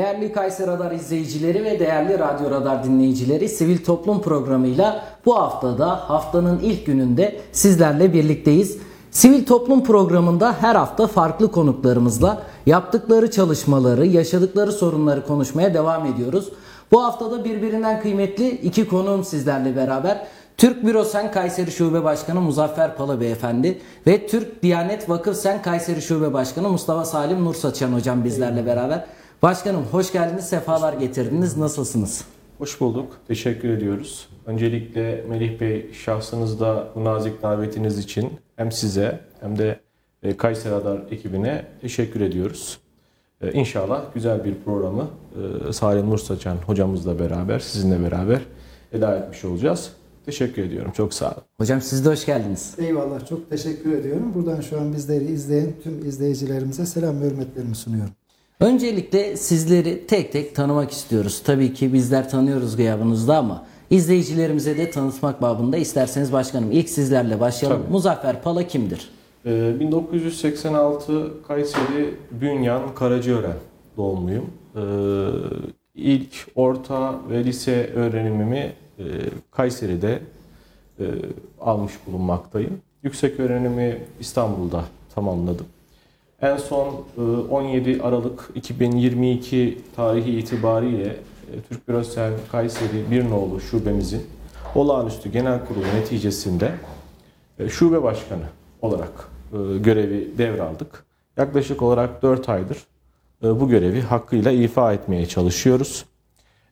Değerli Kayser Radar izleyicileri ve değerli Radyo Radar dinleyicileri Sivil Toplum programıyla bu haftada haftanın ilk gününde sizlerle birlikteyiz. Sivil Toplum programında her hafta farklı konuklarımızla yaptıkları çalışmaları, yaşadıkları sorunları konuşmaya devam ediyoruz. Bu haftada birbirinden kıymetli iki konuğum sizlerle beraber. Türk Bürosen Kayseri Şube Başkanı Muzaffer Pala Beyefendi ve Türk Diyanet Vakıf Sen Kayseri Şube Başkanı Mustafa Salim Nursaçan Hocam bizlerle beraber. Başkanım hoş geldiniz, sefalar getirdiniz. Nasılsınız? Hoş bulduk. Teşekkür ediyoruz. Öncelikle Melih Bey şahsınızda bu nazik davetiniz için hem size hem de e, Kayseri Radar ekibine teşekkür ediyoruz. E, inşallah güzel bir programı e, Salim Nursaçan hocamızla beraber, sizinle beraber eda etmiş olacağız. Teşekkür ediyorum. Çok sağ olun. Hocam siz de hoş geldiniz. Eyvallah. Çok teşekkür ediyorum. Buradan şu an bizleri izleyen tüm izleyicilerimize selam ve hürmetlerimi sunuyorum. Öncelikle sizleri tek tek tanımak istiyoruz. Tabii ki bizler tanıyoruz gıyabınızda ama izleyicilerimize de tanıtmak babında isterseniz başkanım ilk sizlerle başlayalım. Tabii. Muzaffer Pala kimdir? Ee, 1986 Kayseri Bünyan Karacaören doğumluyum. Ee, ilk orta ve lise öğrenimimi e, Kayseri'de e, almış bulunmaktayım. Yüksek öğrenimi İstanbul'da tamamladım. En son e, 17 Aralık 2022 tarihi itibariyle e, Türk Bürosel Kayseri Birnoğlu şubemizin olağanüstü genel kurulu neticesinde e, şube başkanı olarak e, görevi devraldık. Yaklaşık olarak 4 aydır e, bu görevi hakkıyla ifa etmeye çalışıyoruz.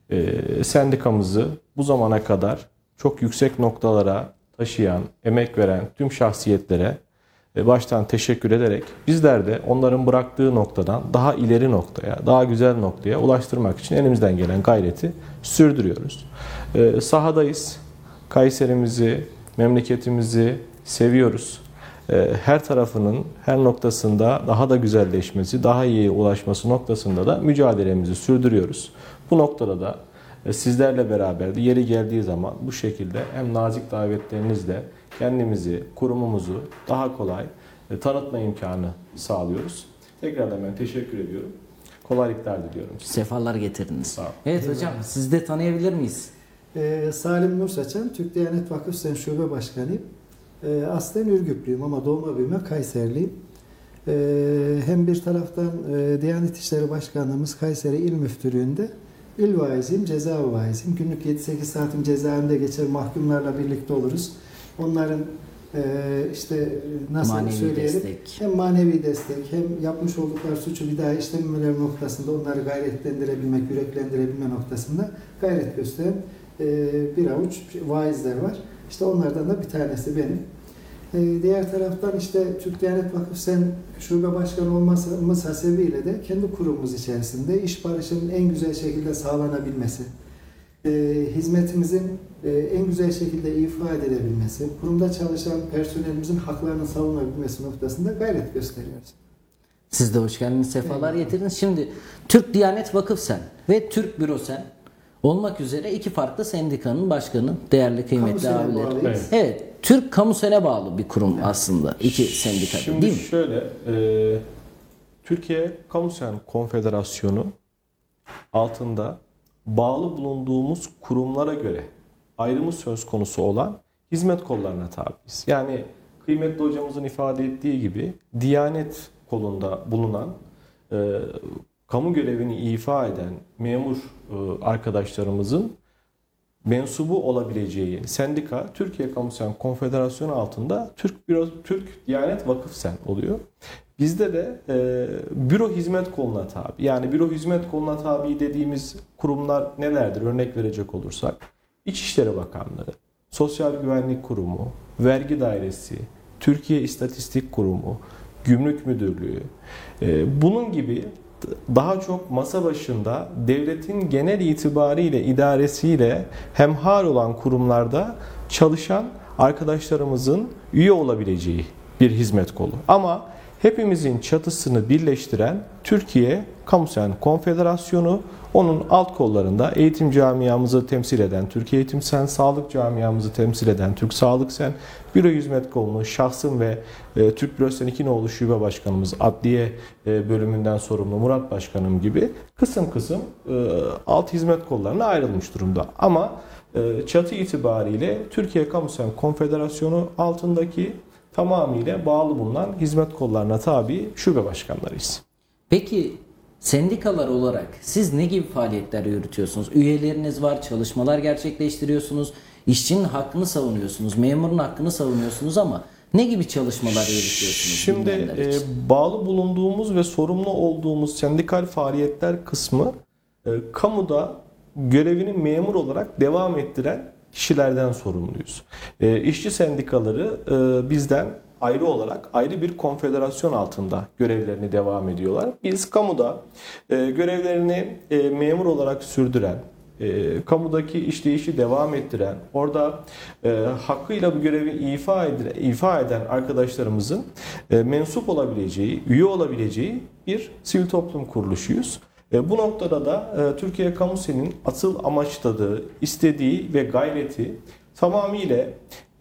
E, Sendikamızı bu zamana kadar çok yüksek noktalara taşıyan, emek veren tüm şahsiyetlere e, baştan teşekkür ederek bizler de onların bıraktığı noktadan daha ileri noktaya, daha güzel noktaya ulaştırmak için elimizden gelen gayreti sürdürüyoruz. E, Sahadayız. Kayserimizi, memleketimizi seviyoruz. E, Her tarafının her noktasında daha da güzelleşmesi, daha iyiye ulaşması noktasında da mücadelemizi sürdürüyoruz. Bu noktada da e, sizlerle beraber yeri geldiği zaman bu şekilde hem nazik davetlerinizle kendimizi, kurumumuzu daha kolay e, tanıtma imkanı sağlıyoruz. Tekrardan ben teşekkür ediyorum. Kolaylıklar diliyorum size. Sefalar getirdiniz. Sağ olun. Evet hocam siz de tanıyabilir miyiz? Ee, Salim Nursaçan, Türk Diyanet Vakıf Sen Şube Başkanıyım. Ee, aslen Ürgüplüyüm ama doğma büyüme Kayserliyim. Ee, hem bir taraftan e, Diyanet İşleri Başkanlığımız Kayseri İl Müftülüğü'nde il vaiziyim, ceza vaiziyim. Günlük 7-8 saatim cezaevinde geçer, mahkumlarla birlikte oluruz. Onların e, işte nasıl Manevi söyleyelim, destek. hem manevi destek hem yapmış oldukları suçu bir daha işlememeleri noktasında onları gayretlendirebilmek, yüreklendirebilme noktasında gayret gösteren e, bir avuç vaizler var. İşte onlardan da bir tanesi benim. E, diğer taraftan işte Türk Diyanet Vakıf Sen Şube Başkanı olmamız hasebiyle de kendi kurumumuz içerisinde iş barışının en güzel şekilde sağlanabilmesi, e, hizmetimizin e, en güzel şekilde ifa edilebilmesi, kurumda çalışan personelimizin haklarını savunabilmesi noktasında gayret gösteriyoruz. Siz de hoş geldiniz, sefalar Eyvallah. getirdiniz. Şimdi Türk Diyanet Vakıf Sen ve Türk Büro Sen olmak üzere iki farklı sendikanın başkanı, değerli kıymetli abilerim. bağlıyız. Evet. Evet, Türk Kamusen'e bağlı bir kurum aslında. iki sendika Şimdi değil mi? şöyle, e, Türkiye Kamusen Konfederasyonu altında bağlı bulunduğumuz kurumlara göre ayrımı söz konusu olan hizmet kollarına tabiiz. Yani kıymetli hocamızın ifade ettiği gibi Diyanet kolunda bulunan e, kamu görevini ifa eden memur e, arkadaşlarımızın mensubu olabileceği sendika Türkiye Kamusen Konfederasyonu altında Türk Büro Türk Diyanet Vakıf Sen oluyor. Bizde de e, büro hizmet koluna tabi. Yani büro hizmet koluna tabi dediğimiz kurumlar nelerdir? Örnek verecek olursak İçişleri Bakanlığı, Sosyal Güvenlik Kurumu, Vergi Dairesi, Türkiye İstatistik Kurumu, Gümrük Müdürlüğü, e, bunun gibi daha çok masa başında devletin genel itibariyle idaresiyle hemhal olan kurumlarda çalışan arkadaşlarımızın üye olabileceği bir hizmet kolu. Ama hepimizin çatısını birleştiren Türkiye Kamusen Konfederasyonu, onun alt kollarında eğitim camiamızı temsil eden Türkiye Eğitim Sen, sağlık camiamızı temsil eden Türk Sağlık Sen, Büro Hizmet Kolunu, şahsım ve e, Türk Büro Senikinoğlu Şube Başkanımız, Adliye e, bölümünden sorumlu Murat Başkanım gibi kısım kısım e, alt hizmet kollarına ayrılmış durumda. Ama e, çatı itibariyle Türkiye Kamusen Konfederasyonu altındaki tamamıyla bağlı bulunan hizmet kollarına tabi şube başkanlarıyız. Peki sendikalar olarak siz ne gibi faaliyetler yürütüyorsunuz? Üyeleriniz var, çalışmalar gerçekleştiriyorsunuz, işçinin hakkını savunuyorsunuz, memurun hakkını savunuyorsunuz ama ne gibi çalışmalar yürütüyorsunuz? Şimdi e, bağlı bulunduğumuz ve sorumlu olduğumuz sendikal faaliyetler kısmı e, kamuda görevini memur olarak devam ettiren kişilerden sorumluyuz. E, işçi sendikaları e, bizden ayrı olarak ayrı bir konfederasyon altında görevlerini devam ediyorlar. Biz kamuda e, görevlerini e, memur olarak sürdüren, e, kamudaki işleyişi devam ettiren, orada e, hakkıyla bu görevi ifa, ed- ifa eden arkadaşlarımızın e, mensup olabileceği, üye olabileceği bir sivil toplum kuruluşuyuz. E, bu noktada da e, Türkiye Kamusen'in asıl amaçladığı, istediği ve gayreti tamamıyla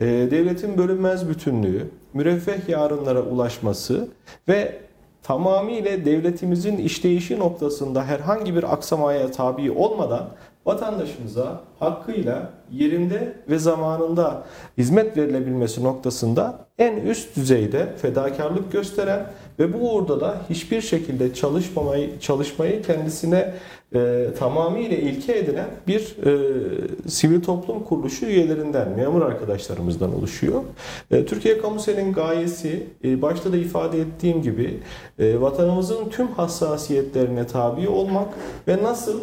e, devletin bölünmez bütünlüğü, müreffeh yarınlara ulaşması ve tamamıyla devletimizin işleyişi noktasında herhangi bir aksamaya tabi olmadan vatandaşımıza hakkıyla yerinde ve zamanında hizmet verilebilmesi noktasında en üst düzeyde fedakarlık gösteren ve bu uğurda da hiçbir şekilde çalışmamayı çalışmayı kendisine e, tamamıyla ilke edinen bir e, sivil toplum kuruluşu üyelerinden, memur arkadaşlarımızdan oluşuyor. E, Türkiye Kamusel'in gayesi e, başta da ifade ettiğim gibi e, vatanımızın tüm hassasiyetlerine tabi olmak ve nasıl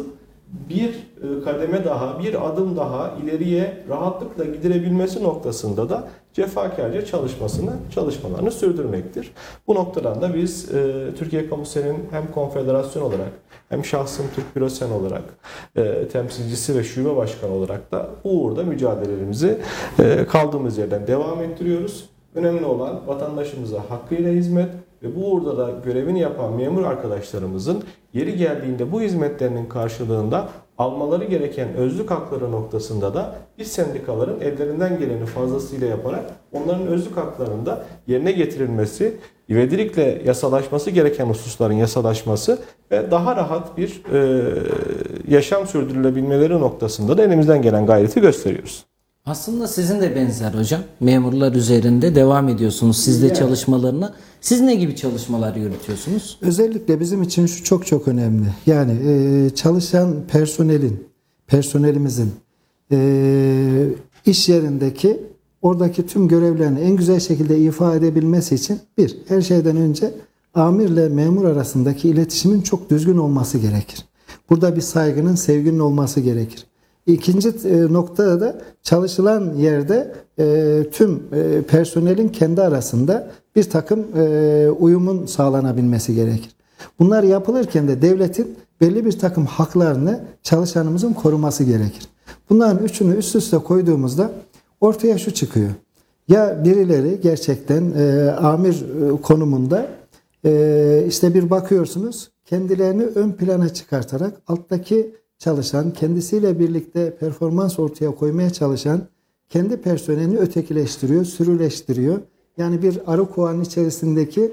bir e, kademe daha, bir adım daha ileriye rahatlıkla gidirebilmesi noktasında da cefakarca çalışmasını, çalışmalarını sürdürmektir. Bu noktadan da biz e, Türkiye Kamusen'in hem konfederasyon olarak hem şahsım Türk Bürosen olarak e, temsilcisi ve şube başkanı olarak da bu uğurda mücadelelerimizi kaldığımız yerden devam ettiriyoruz. Önemli olan vatandaşımıza hakkıyla hizmet ve bu uğurda da görevini yapan memur arkadaşlarımızın yeri geldiğinde bu hizmetlerinin karşılığında almaları gereken özlük hakları noktasında da biz sendikaların ellerinden geleni fazlasıyla yaparak onların özlük haklarının da yerine getirilmesi, ivedilikle yasalaşması gereken hususların yasalaşması ve daha rahat bir e, yaşam sürdürülebilmeleri noktasında da elimizden gelen gayreti gösteriyoruz. Aslında sizin de benzer hocam. Memurlar üzerinde devam ediyorsunuz siz de çalışmalarına. Siz ne gibi çalışmalar yürütüyorsunuz? Özellikle bizim için şu çok çok önemli. Yani e, çalışan personelin, personelimizin e, iş yerindeki oradaki tüm görevlerini en güzel şekilde ifa edebilmesi için bir, her şeyden önce amirle memur arasındaki iletişimin çok düzgün olması gerekir. Burada bir saygının, sevginin olması gerekir. İkinci e, noktada da çalışılan yerde e, tüm e, personelin kendi arasında bir takım uyumun sağlanabilmesi gerekir. Bunlar yapılırken de devletin belli bir takım haklarını çalışanımızın koruması gerekir. Bunların üçünü üst üste koyduğumuzda ortaya şu çıkıyor. Ya birileri gerçekten e, amir konumunda e, işte bir bakıyorsunuz kendilerini ön plana çıkartarak alttaki çalışan, kendisiyle birlikte performans ortaya koymaya çalışan kendi personelini ötekileştiriyor, sürüleştiriyor. Yani bir arı kovanın içerisindeki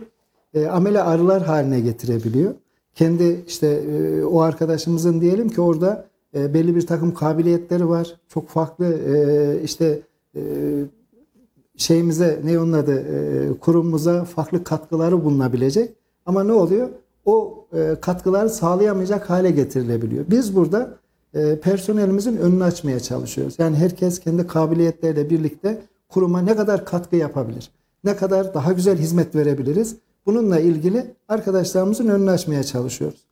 e, amele arılar haline getirebiliyor. Kendi işte e, o arkadaşımızın diyelim ki orada e, belli bir takım kabiliyetleri var. Çok farklı e, işte e, şeyimize ne onun adı e, kurumumuza farklı katkıları bulunabilecek. Ama ne oluyor? O e, katkıları sağlayamayacak hale getirilebiliyor. Biz burada e, personelimizin önünü açmaya çalışıyoruz. Yani herkes kendi kabiliyetleriyle birlikte kuruma ne kadar katkı yapabilir? Ne kadar daha güzel hizmet verebiliriz? Bununla ilgili arkadaşlarımızın önünü açmaya çalışıyoruz.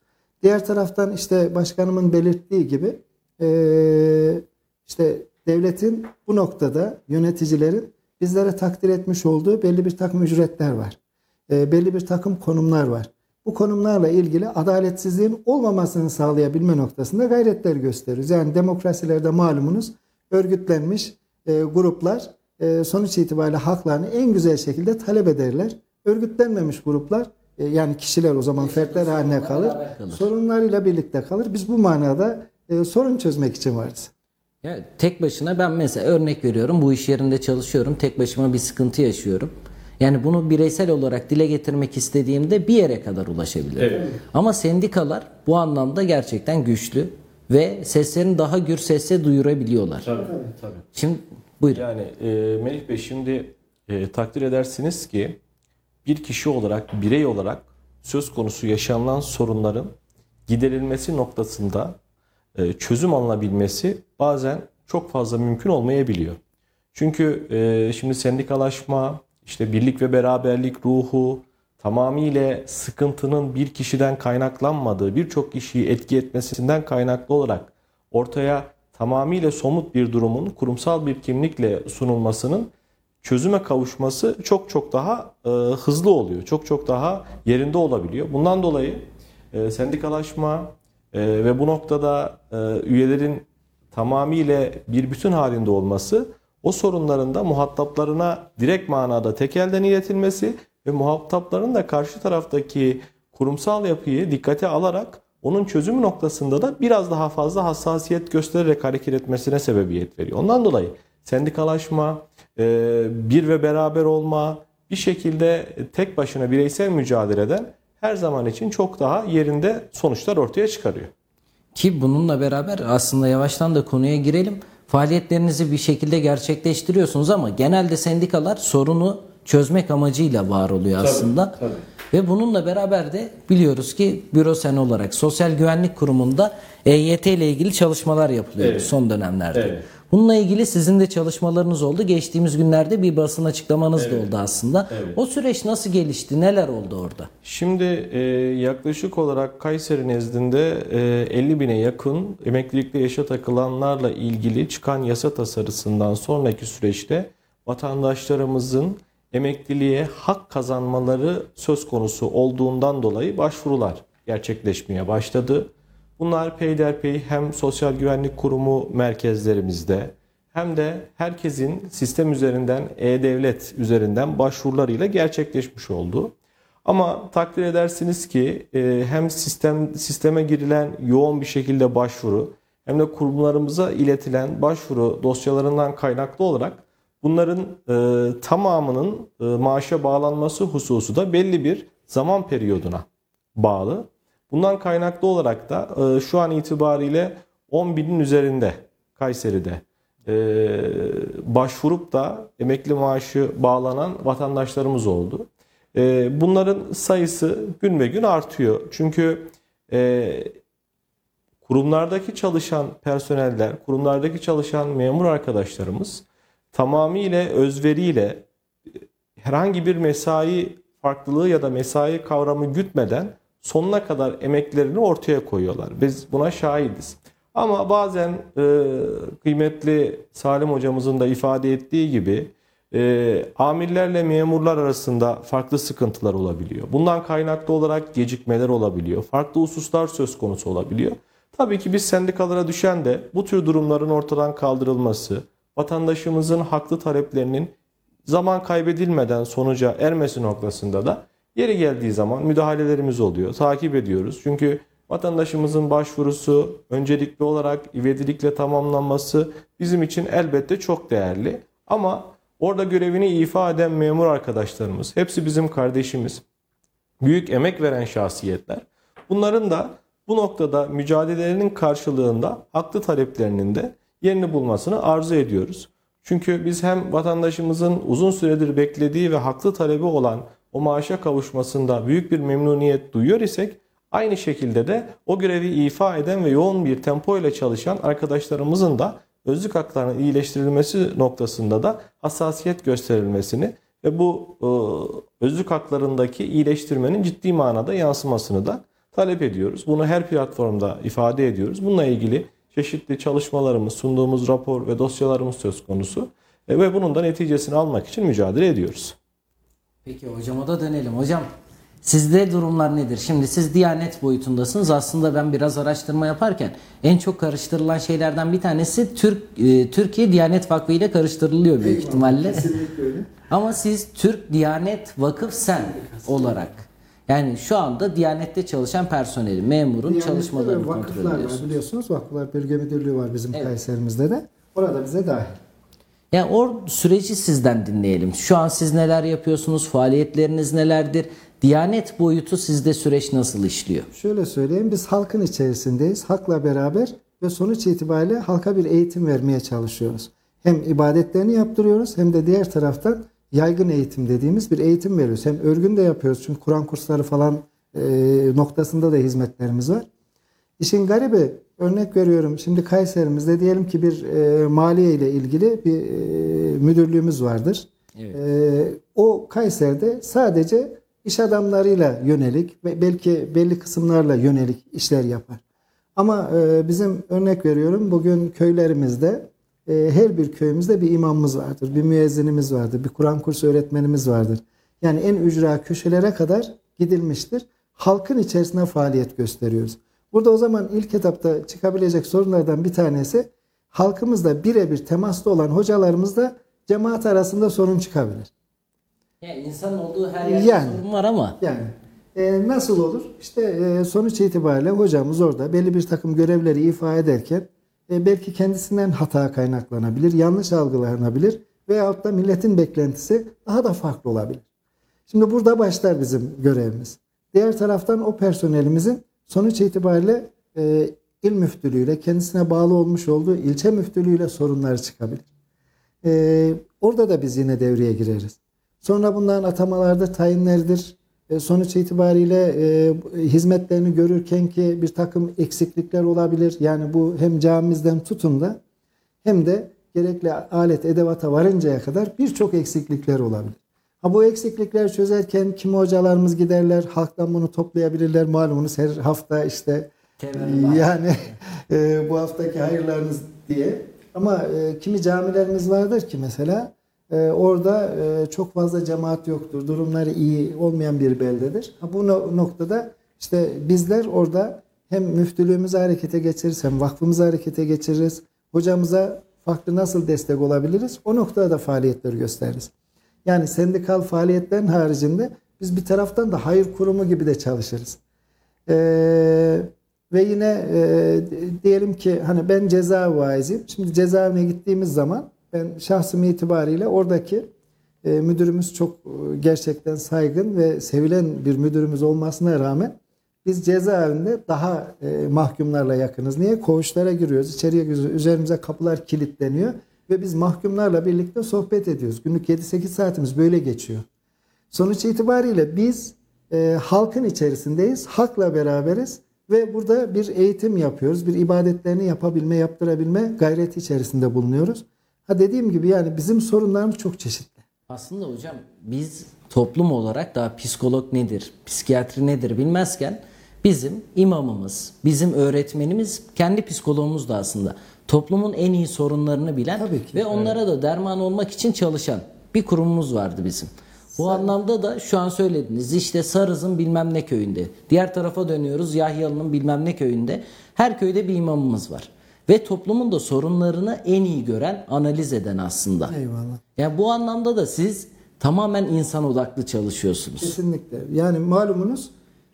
Diğer taraftan işte başkanımın belirttiği gibi e, işte devletin bu noktada yöneticilerin bizlere takdir etmiş olduğu belli bir takım ücretler var. Belli bir takım konumlar var. Bu konumlarla ilgili adaletsizliğin olmamasını sağlayabilme noktasında gayretler gösteriyoruz. Yani demokrasilerde malumunuz örgütlenmiş e, gruplar e, sonuç itibariyle haklarını en güzel şekilde talep ederler. Örgütlenmemiş gruplar e, yani kişiler o zaman fertler haline kalır. Sorunlarıyla birlikte kalır. Biz bu manada e, sorun çözmek için varız. Ya tek başına ben mesela örnek veriyorum bu iş yerinde çalışıyorum tek başıma bir sıkıntı yaşıyorum. Yani bunu bireysel olarak dile getirmek istediğimde bir yere kadar ulaşabilirim. Evet. Ama sendikalar bu anlamda gerçekten güçlü ve seslerini daha gür sesle duyurabiliyorlar. Tabii, tabii. Şimdi buyurun. Yani e, Melih Bey şimdi e, takdir edersiniz ki bir kişi olarak, birey olarak söz konusu yaşanılan sorunların giderilmesi noktasında e, çözüm alınabilmesi bazen çok fazla mümkün olmayabiliyor. Çünkü e, şimdi sendikalaşma, işte birlik ve beraberlik ruhu tamamıyla sıkıntının bir kişiden kaynaklanmadığı, birçok kişiyi etki etmesinden kaynaklı olarak ortaya tamamıyla somut bir durumun kurumsal bir kimlikle sunulmasının çözüme kavuşması çok çok daha e, hızlı oluyor. Çok çok daha yerinde olabiliyor. Bundan dolayı e, sendikalaşma e, ve bu noktada e, üyelerin tamamıyla bir bütün halinde olması o sorunların da muhataplarına direkt manada tek elden iletilmesi ve muhatapların da karşı taraftaki kurumsal yapıyı dikkate alarak onun çözümü noktasında da biraz daha fazla hassasiyet göstererek hareket etmesine sebebiyet veriyor. Ondan dolayı sendikalaşma, e, bir ve beraber olma, bir şekilde tek başına bireysel mücadeleden her zaman için çok daha yerinde sonuçlar ortaya çıkarıyor. Ki bununla beraber aslında yavaştan da konuya girelim. Faaliyetlerinizi bir şekilde gerçekleştiriyorsunuz ama genelde sendikalar sorunu çözmek amacıyla var oluyor aslında. tabii. Ve bununla beraber de biliyoruz ki Bürosen olarak Sosyal Güvenlik Kurumu'nda EYT ile ilgili çalışmalar yapılıyor Evet. son dönemlerde. Evet. Bununla ilgili sizin de çalışmalarınız oldu. Geçtiğimiz günlerde bir basın açıklamanız da oldu aslında. Evet. O süreç nasıl gelişti? Neler oldu orada? Şimdi e, yaklaşık olarak Kayseri nezdinde e, 50 bine yakın emeklilikte yaşa takılanlarla ilgili çıkan yasa tasarısından sonraki süreçte vatandaşlarımızın emekliliğe hak kazanmaları söz konusu olduğundan dolayı başvurular gerçekleşmeye başladı. Bunlar peyderpey hem Sosyal Güvenlik Kurumu merkezlerimizde hem de herkesin sistem üzerinden, e-devlet üzerinden başvurularıyla gerçekleşmiş oldu. Ama takdir edersiniz ki e, hem sistem sisteme girilen yoğun bir şekilde başvuru hem de kurumlarımıza iletilen başvuru dosyalarından kaynaklı olarak bunların e, tamamının e, maaşa bağlanması hususu da belli bir zaman periyoduna bağlı. Bundan kaynaklı olarak da e, şu an itibariyle 10 binin üzerinde Kayseri'de e, başvurup da emekli maaşı bağlanan vatandaşlarımız oldu. E, bunların sayısı gün ve gün artıyor. Çünkü e, kurumlardaki çalışan personeller, kurumlardaki çalışan memur arkadaşlarımız tamamıyla özveriyle herhangi bir mesai farklılığı ya da mesai kavramı gütmeden sonuna kadar emeklerini ortaya koyuyorlar. Biz buna şahidiz. Ama bazen e, kıymetli Salim hocamızın da ifade ettiği gibi e, amirlerle memurlar arasında farklı sıkıntılar olabiliyor. Bundan kaynaklı olarak gecikmeler olabiliyor. Farklı hususlar söz konusu olabiliyor. Tabii ki biz sendikalara düşen de bu tür durumların ortadan kaldırılması, vatandaşımızın haklı taleplerinin zaman kaybedilmeden sonuca ermesi noktasında da yeri geldiği zaman müdahalelerimiz oluyor. Takip ediyoruz. Çünkü vatandaşımızın başvurusu öncelikli olarak ivedilikle tamamlanması bizim için elbette çok değerli. Ama orada görevini ifa eden memur arkadaşlarımız, hepsi bizim kardeşimiz. Büyük emek veren şahsiyetler. Bunların da bu noktada mücadelelerinin karşılığında haklı taleplerinin de yerini bulmasını arzu ediyoruz. Çünkü biz hem vatandaşımızın uzun süredir beklediği ve haklı talebi olan o maaşa kavuşmasında büyük bir memnuniyet duyuyor isek aynı şekilde de o görevi ifa eden ve yoğun bir tempo ile çalışan arkadaşlarımızın da özlük haklarının iyileştirilmesi noktasında da hassasiyet gösterilmesini ve bu e, özlük haklarındaki iyileştirmenin ciddi manada yansımasını da talep ediyoruz. Bunu her platformda ifade ediyoruz. Bununla ilgili çeşitli çalışmalarımız, sunduğumuz rapor ve dosyalarımız söz konusu E, ve bunun da neticesini almak için mücadele ediyoruz. Peki hocama da dönelim. Hocam Sizde durumlar nedir? Şimdi siz Diyanet boyutundasınız. Aslında ben biraz araştırma yaparken en çok karıştırılan şeylerden bir tanesi Türk e, Türkiye Diyanet Vakfı ile karıştırılıyor büyük Eyvallah, ihtimalle. Kesinlikle öyle. Ama siz Türk Diyanet Vakıf Sen olarak yani şu anda Diyanet'te çalışan personeli, memurun Diyanet'te çalışmalarını kontrol vakıflar var ediyorsunuz. biliyorsunuz. Vakıflar Bölge Müdürlüğü var bizim Evet. Kayserimizde de. Orada bize dahil. Yani o süreci sizden dinleyelim. Şu an siz neler yapıyorsunuz? Faaliyetleriniz nelerdir? Diyanet boyutu sizde süreç nasıl işliyor? Şöyle söyleyeyim biz halkın içerisindeyiz. Halkla beraber ve sonuç itibariyle halka bir eğitim vermeye çalışıyoruz. Hem ibadetlerini yaptırıyoruz hem de diğer taraftan yaygın eğitim dediğimiz bir eğitim veriyoruz. Hem örgün de yapıyoruz çünkü Kur'an kursları falan e, noktasında da hizmetlerimiz var. İşin garibi örnek veriyorum şimdi Kayserimizde diyelim ki bir e, maliye ile ilgili bir e, müdürlüğümüz vardır. Evet. E, o Kayseri'de sadece iş adamlarıyla yönelik ve belki belli kısımlarla yönelik işler yapar. Ama e, bizim örnek veriyorum bugün köylerimizde e, her bir köyümüzde bir imamımız vardır, bir müezzinimiz vardır, bir Kur'an kursu öğretmenimiz vardır. Yani en ücra köşelere kadar gidilmiştir. Halkın içerisinde faaliyet gösteriyoruz. Burada o zaman ilk etapta çıkabilecek sorunlardan bir tanesi halkımızla birebir temaslı olan hocalarımızla cemaat arasında sorun çıkabilir. Yani insan olduğu her yerde Yani. sorun var ama Yani e, nasıl olur? İşte e, sonuç itibariyle hocamız orada belli bir takım görevleri ifa ederken e, belki kendisinden hata kaynaklanabilir, yanlış algılanabilir veyahut da milletin beklentisi daha da farklı olabilir. Şimdi burada başlar bizim görevimiz. Diğer taraftan o personelimizin sonuç itibariyle e, il müftülüğüyle kendisine bağlı olmuş olduğu ilçe müftülüğüyle sorunları çıkabilir. E, orada da biz yine devreye gireriz. Sonra bunların atamalarda tayinlerdir. E, sonuç itibariyle e, hizmetlerini görürken ki bir takım eksiklikler olabilir. Yani bu hem camimizden tutun da hem de gerekli alet edevata varıncaya kadar birçok eksiklikler olabilir. Ha bu eksiklikler çözerken kimi hocalarımız giderler, halktan bunu toplayabilirler. Malumunuz her hafta işte Temenni. yani e, bu haftaki hayırlarınız diye. Ama e, kimi camilerimiz vardır ki mesela e, orada e, çok fazla cemaat yoktur. Durumları iyi olmayan bir beldedir. Ha, bu no- noktada işte bizler orada hem müftülüğümüzü harekete geçiririz hem vakfımızı harekete geçiririz. Hocamıza farklı nasıl destek olabiliriz? O noktada da faaliyetleri gösteririz. Yani sendikal faaliyetlerin haricinde biz bir taraftan da hayır kurumu gibi de çalışırız. Ee, ve yine e, diyelim ki hani ben ceza vaiziyim. Şimdi cezaevine gittiğimiz zaman ben şahsım itibariyle oradaki e, müdürümüz çok e, gerçekten saygın ve sevilen bir müdürümüz olmasına rağmen biz cezaevinde daha e, mahkumlarla yakınız. Niye? Koğuşlara giriyoruz, içeriye giriyoruz, üzerimize kapılar kilitleniyor ve biz mahkumlarla birlikte sohbet ediyoruz. Günlük 7-8 saatimiz böyle geçiyor. Sonuç itibariyle biz e, halkın içerisindeyiz, halkla beraberiz ve burada bir eğitim yapıyoruz. Bir ibadetlerini yapabilme, yaptırabilme gayreti içerisinde bulunuyoruz. Ha dediğim gibi yani bizim sorunlarımız çok çeşitli. Aslında hocam biz toplum olarak daha psikolog nedir, psikiyatri nedir bilmezken bizim imamımız, bizim öğretmenimiz, kendi psikologumuz da aslında toplumun en iyi sorunlarını bilen Tabii ki, ve onlara da derman olmak için çalışan bir kurumumuz vardı bizim. Bu anlamda da şu an söylediniz işte Sarız'ın bilmem ne köyünde. Diğer tarafa dönüyoruz Yahyalı'nın bilmem ne köyünde. Her köyde bir imamımız var. Ve toplumun da sorunlarını en iyi gören, analiz eden aslında. Eyvallah. Yani bu anlamda da siz tamamen insan odaklı çalışıyorsunuz. Kesinlikle. Yani malumunuz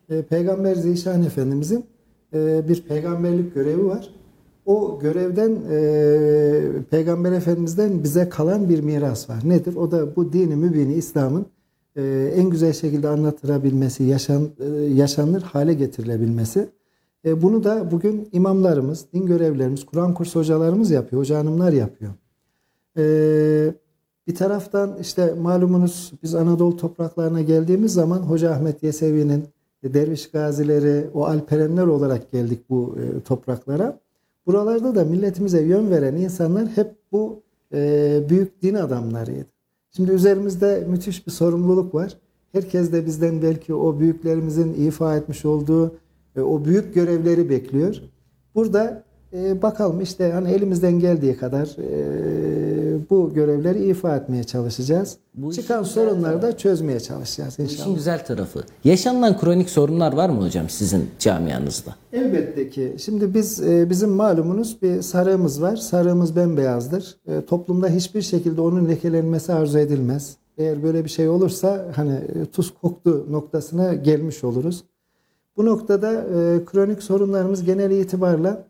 e, Peygamber Zişan Efendimizin e, bir peygamberlik görevi var. O görevden e, Peygamber Efendimiz'den bize kalan bir miras var. Nedir? O da bu dini mübini İslam'ın e, en güzel şekilde anlatılabilmesi, yaşan, e, yaşanır hale getirilebilmesi. E, bunu da bugün imamlarımız, din görevlerimiz, Kur'an kursu hocalarımız yapıyor, hoca hanımlar yapıyor. Ee, bir taraftan işte malumunuz biz Anadolu topraklarına geldiğimiz zaman Hoca Ahmet Yesevi'nin e, derviş gazileri, o alperenler olarak geldik bu e, topraklara. Buralarda da milletimize yön veren insanlar hep bu e, büyük din adamlarıydı. Şimdi üzerimizde müthiş bir sorumluluk var. Herkes de bizden belki o büyüklerimizin ifa etmiş olduğu e, o büyük görevleri bekliyor. Burada e, bakalım işte hani elimizden geldiği kadar e, bu görevleri ifa etmeye çalışacağız. Bu Çıkan sorunları da çözmeye çalışacağız Bu işin inşallah. güzel tarafı. Yaşanılan kronik sorunlar var mı hocam sizin camianızda? Elbette ki. Şimdi biz e, bizim malumunuz bir sarığımız var. Sarığımız bembeyazdır. E, Toplumda hiçbir şekilde onun lekelenmesi arzu edilmez. Eğer böyle bir şey olursa hani e, tuz koktu noktasına gelmiş oluruz. Bu noktada kronik sorunlarımız genel itibarla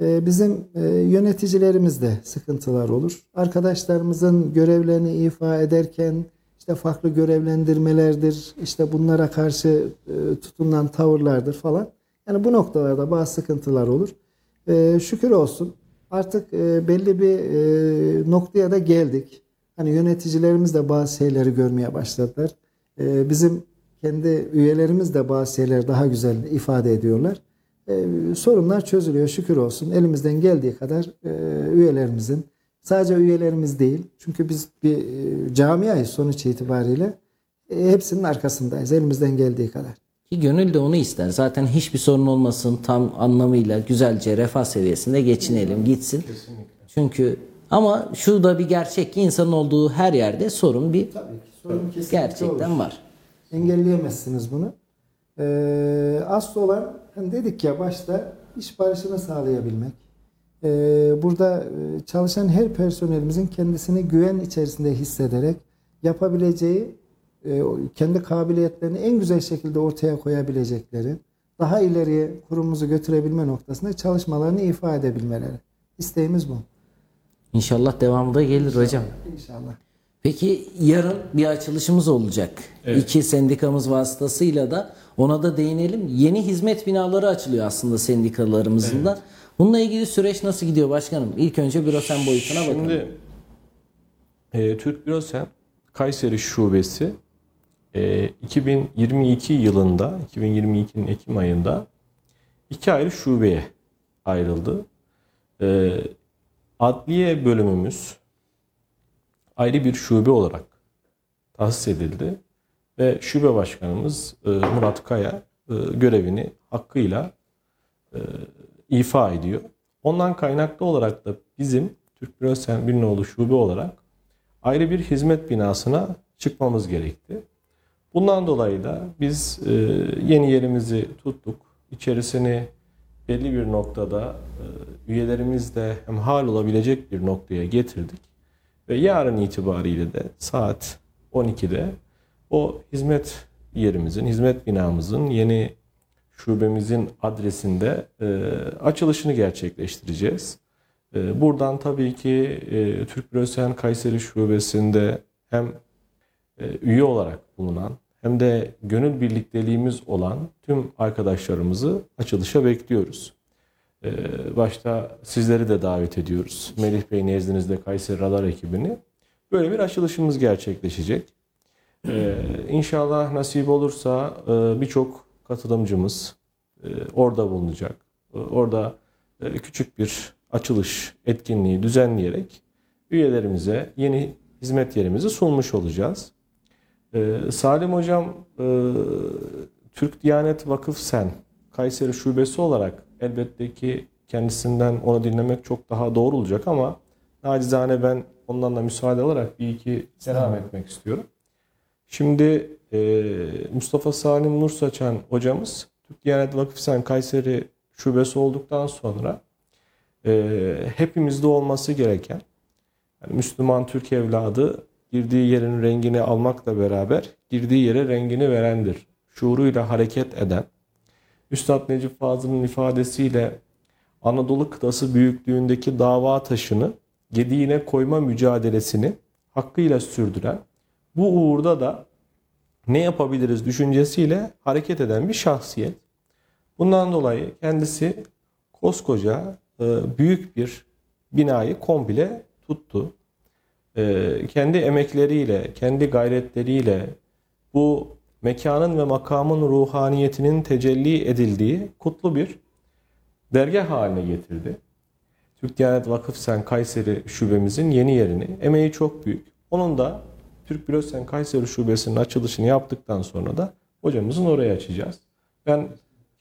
bizim e, yöneticilerimizde sıkıntılar olur. Arkadaşlarımızın görevlerini ifa ederken işte farklı görevlendirmelerdir, işte bunlara karşı e, tutulan tavırlardır falan. Yani bu noktalarda bazı sıkıntılar olur. E, şükür olsun artık e, belli bir noktaya da geldik. Hani yöneticilerimiz de bazı şeyleri görmeye başladılar. E, bizim kendi üyelerimiz de bazı şeyleri daha güzel ifade ediyorlar. E, sorunlar çözülüyor şükür olsun. Elimizden geldiği kadar e, üyelerimizin sadece üyelerimiz değil. Çünkü biz bir e, camiayız sonuç itibariyle. E, hepsinin arkasındayız elimizden geldiği kadar. Ki gönül de onu ister. Zaten hiçbir sorun olmasın tam anlamıyla güzelce refah seviyesinde geçinelim gitsin. Çünkü ama şu da bir gerçek ki insanın olduğu her yerde sorun bir Tabii ki sorun kesinlikle gerçekten olur. var. Engelleyemezsiniz bunu. Ee, asıl olan hani dedik ya başta iş barışını sağlayabilmek. Ee, burada e, çalışan her personelimizin kendisini güven içerisinde hissederek yapabileceği e, kendi kabiliyetlerini en güzel şekilde ortaya koyabilecekleri, daha ileriye kurumumuzu götürebilme noktasında çalışmalarını ifade edebilmeleri. İsteğimiz bu. İnşallah devamı da gelir hocam. İnşallah. Peki yarın bir açılışımız olacak. Evet. İki sendikamız vasıtasıyla da ona da değinelim. Yeni hizmet binaları açılıyor aslında sendikalarımızın da. Bununla ilgili süreç nasıl gidiyor başkanım? İlk önce bürosen boyutuna bakalım. Şimdi e, Türk Bürosen Kayseri Şubesi e, 2022 yılında 2022'nin Ekim ayında iki ayrı şubeye ayrıldı. E, adliye bölümümüz ayrı bir şube olarak tahsis edildi ve şube başkanımız e, Murat Kaya e, görevini hakkıyla e, ifa ediyor. Ondan kaynaklı olarak da bizim Türk Bürosen Birnoğlu Şube olarak ayrı bir hizmet binasına çıkmamız gerekti. Bundan dolayı da biz yeni yerimizi tuttuk. İçerisini belli bir noktada üyelerimizle hemhal olabilecek bir noktaya getirdik. Ve yarın itibariyle de saat 12'de o hizmet yerimizin, hizmet binamızın yeni şubemizin adresinde e, açılışını gerçekleştireceğiz. E, buradan tabii ki e, Türk Bürosen Kayseri Şubesi'nde hem e, üye olarak bulunan hem de gönül birlikteliğimiz olan tüm arkadaşlarımızı açılışa bekliyoruz. E, başta sizleri de davet ediyoruz. Melih Bey nezdinizde Kayseri Radar ekibini. Böyle bir açılışımız gerçekleşecek. Ee, inşallah nasip olursa e, birçok katılımcımız e, orada bulunacak. E, Orada e, küçük bir açılış etkinliği düzenleyerek üyelerimize yeni hizmet yerimizi sunmuş olacağız. E, Salim Hocam e, Türk Diyanet Vakıf Sen Kayseri Şubesi olarak elbette ki kendisinden onu dinlemek çok daha doğru olacak ama nacizane ben ondan da müsaade alarak bir iki selam etmek istiyorum. Şimdi e, Mustafa Salim Nur Saçan hocamız Türk Diyanet Vakıf Sen Kayseri Şubesi olduktan sonra e, hepimizde olması gereken yani Müslüman Türk evladı girdiği yerin rengini almakla beraber girdiği yere rengini verendir. Şuuruyla hareket eden, Üstad Necip Fazıl'ın ifadesiyle Anadolu kıtası büyüklüğündeki dava taşını gediğine koyma mücadelesini hakkıyla sürdüren, bu uğurda da ne yapabiliriz düşüncesiyle hareket eden bir şahsiyet. Bundan dolayı kendisi koskoca e, büyük bir binayı komple tuttu. E, kendi emekleriyle, kendi gayretleriyle bu mekanın ve makamın ruhaniyetinin tecelli edildiği kutlu bir dergah haline getirdi. Türk Diyanet Vakıf Sen Kayseri şubemizin yeni yerini. Emeği çok büyük. Onun da Türk Bürosen Kayseri şubesinin açılışını yaptıktan sonra da hocamızın oraya açacağız. Ben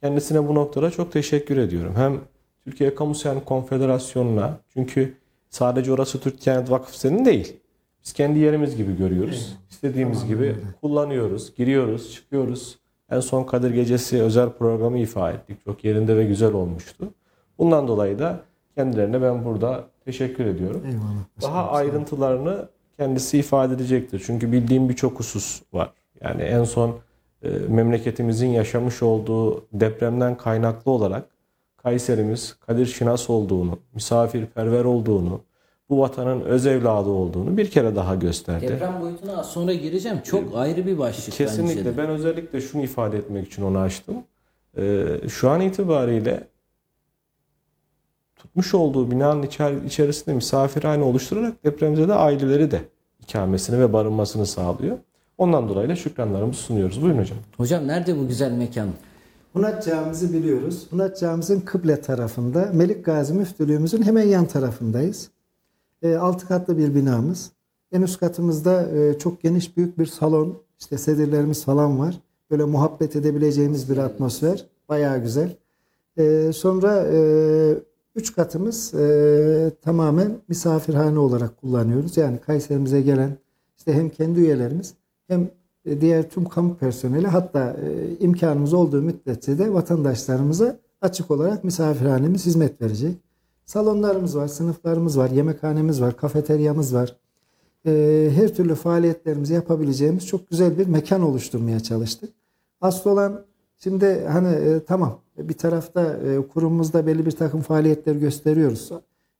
kendisine bu noktada çok teşekkür ediyorum. Hem Türkiye Kamu Sen Konfederasyonu'na çünkü sadece orası Türk Kent Vakıf senin değil. Biz kendi yerimiz gibi görüyoruz. İstediğimiz gibi kullanıyoruz, giriyoruz, çıkıyoruz. En son Kadir Gecesi özel programı ifa ettik. Çok yerinde ve güzel olmuştu. Bundan dolayı da kendilerine ben burada teşekkür ediyorum. Eyvallah. Daha ayrıntılarını kendisi ifade edecektir. Çünkü bildiğim birçok husus var. Yani en son e, memleketimizin yaşamış olduğu depremden kaynaklı olarak Kayserimiz Kadir Şinas olduğunu, misafirperver olduğunu, bu vatanın öz evladı olduğunu bir kere daha gösterdi. Deprem boyutuna sonra gireceğim. Çok ayrı bir başlık bence Kesinlikle. de. Ben özellikle şunu ifade etmek için onu açtım. Ee, şu an itibariyle tutmuş olduğu binanın içer, içerisinde misafirhane oluşturarak depremzede aileleri de ikamesini ve barınmasını sağlıyor. Ondan dolayı da şükranlarımızı sunuyoruz. Buyurun hocam. Hocam nerede bu güzel mekan? Hunat Camimizi biliyoruz. Hunat Camimizin kıble tarafında, Melik Gazi Müftülüğümüzün hemen yan tarafındayız. E, altı katlı bir binamız. En üst katımızda e, çok geniş büyük bir salon, işte sedirlerimiz falan var. Böyle muhabbet edebileceğimiz bir atmosfer. Bayağı güzel. E, sonra e, üç katımız e, tamamen misafirhane olarak kullanıyoruz. Yani Kayserimize gelen işte hem kendi üyelerimiz hem e, diğer tüm kamu personeli hatta e, imkanımız olduğu müddetçe de vatandaşlarımıza açık olarak misafirhanemiz hizmet verecek. Salonlarımız var, sınıflarımız var, yemekhanemiz var, kafeteryamız var. E, her türlü faaliyetlerimizi yapabileceğimiz çok güzel bir mekan oluşturmaya çalıştık. Asıl olan şimdi hani e, tamam bir tarafta e, kurumumuzda belli bir takım faaliyetler gösteriyoruz.